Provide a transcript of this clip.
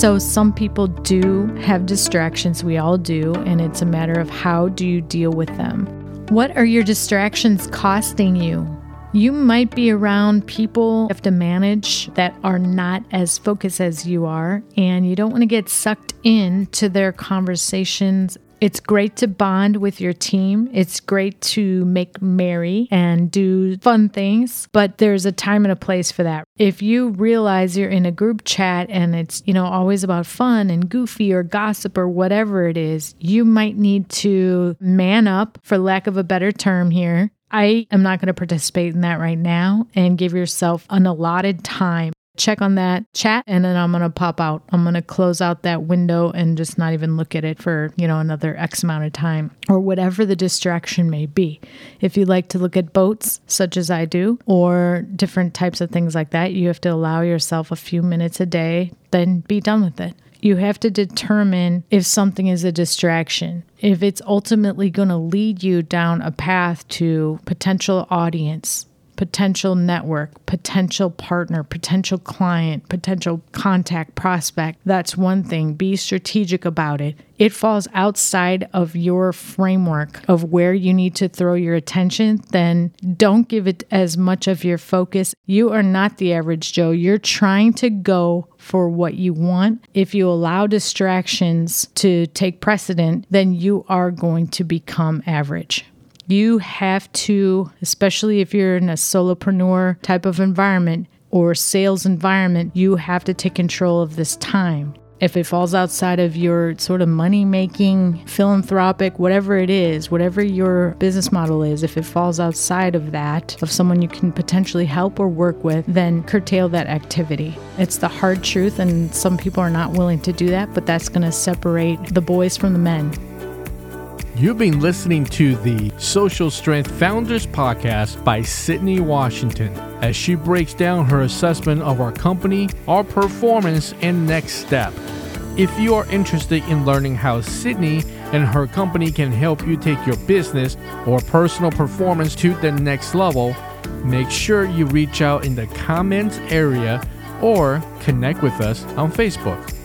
So, some people do have distractions. We all do. And it's a matter of how do you deal with them? What are your distractions costing you? You might be around people you have to manage that are not as focused as you are, and you don't want to get sucked into their conversations it's great to bond with your team. It's great to make merry and do fun things, but there's a time and a place for that. If you realize you're in a group chat and it's, you know, always about fun and goofy or gossip or whatever it is, you might need to man up, for lack of a better term here. I am not going to participate in that right now and give yourself an allotted time check on that chat and then I'm going to pop out. I'm going to close out that window and just not even look at it for, you know, another X amount of time or whatever the distraction may be. If you like to look at boats, such as I do, or different types of things like that, you have to allow yourself a few minutes a day, then be done with it. You have to determine if something is a distraction, if it's ultimately going to lead you down a path to potential audience, potential network, potential partner, potential client, potential contact, prospect. That's one thing. Be strategic about it. It falls outside of your framework of where you need to throw your attention, then don't give it as much of your focus. You are not the average Joe. You're trying to go for what you want. If you allow distractions to take precedent, then you are going to become average. You have to, especially if you're in a solopreneur type of environment or sales environment, you have to take control of this time. If it falls outside of your sort of money making, philanthropic, whatever it is, whatever your business model is, if it falls outside of that, of someone you can potentially help or work with, then curtail that activity. It's the hard truth, and some people are not willing to do that, but that's to separate the boys from the men. You've been listening to the Social Strength Founders Podcast by Sydney Washington as she breaks down her assessment of our company, our performance, and next step. If you are interested in learning how Sydney and her company can help you take your business or personal performance to the next level, make sure you reach out in the comments area or connect with us on Facebook.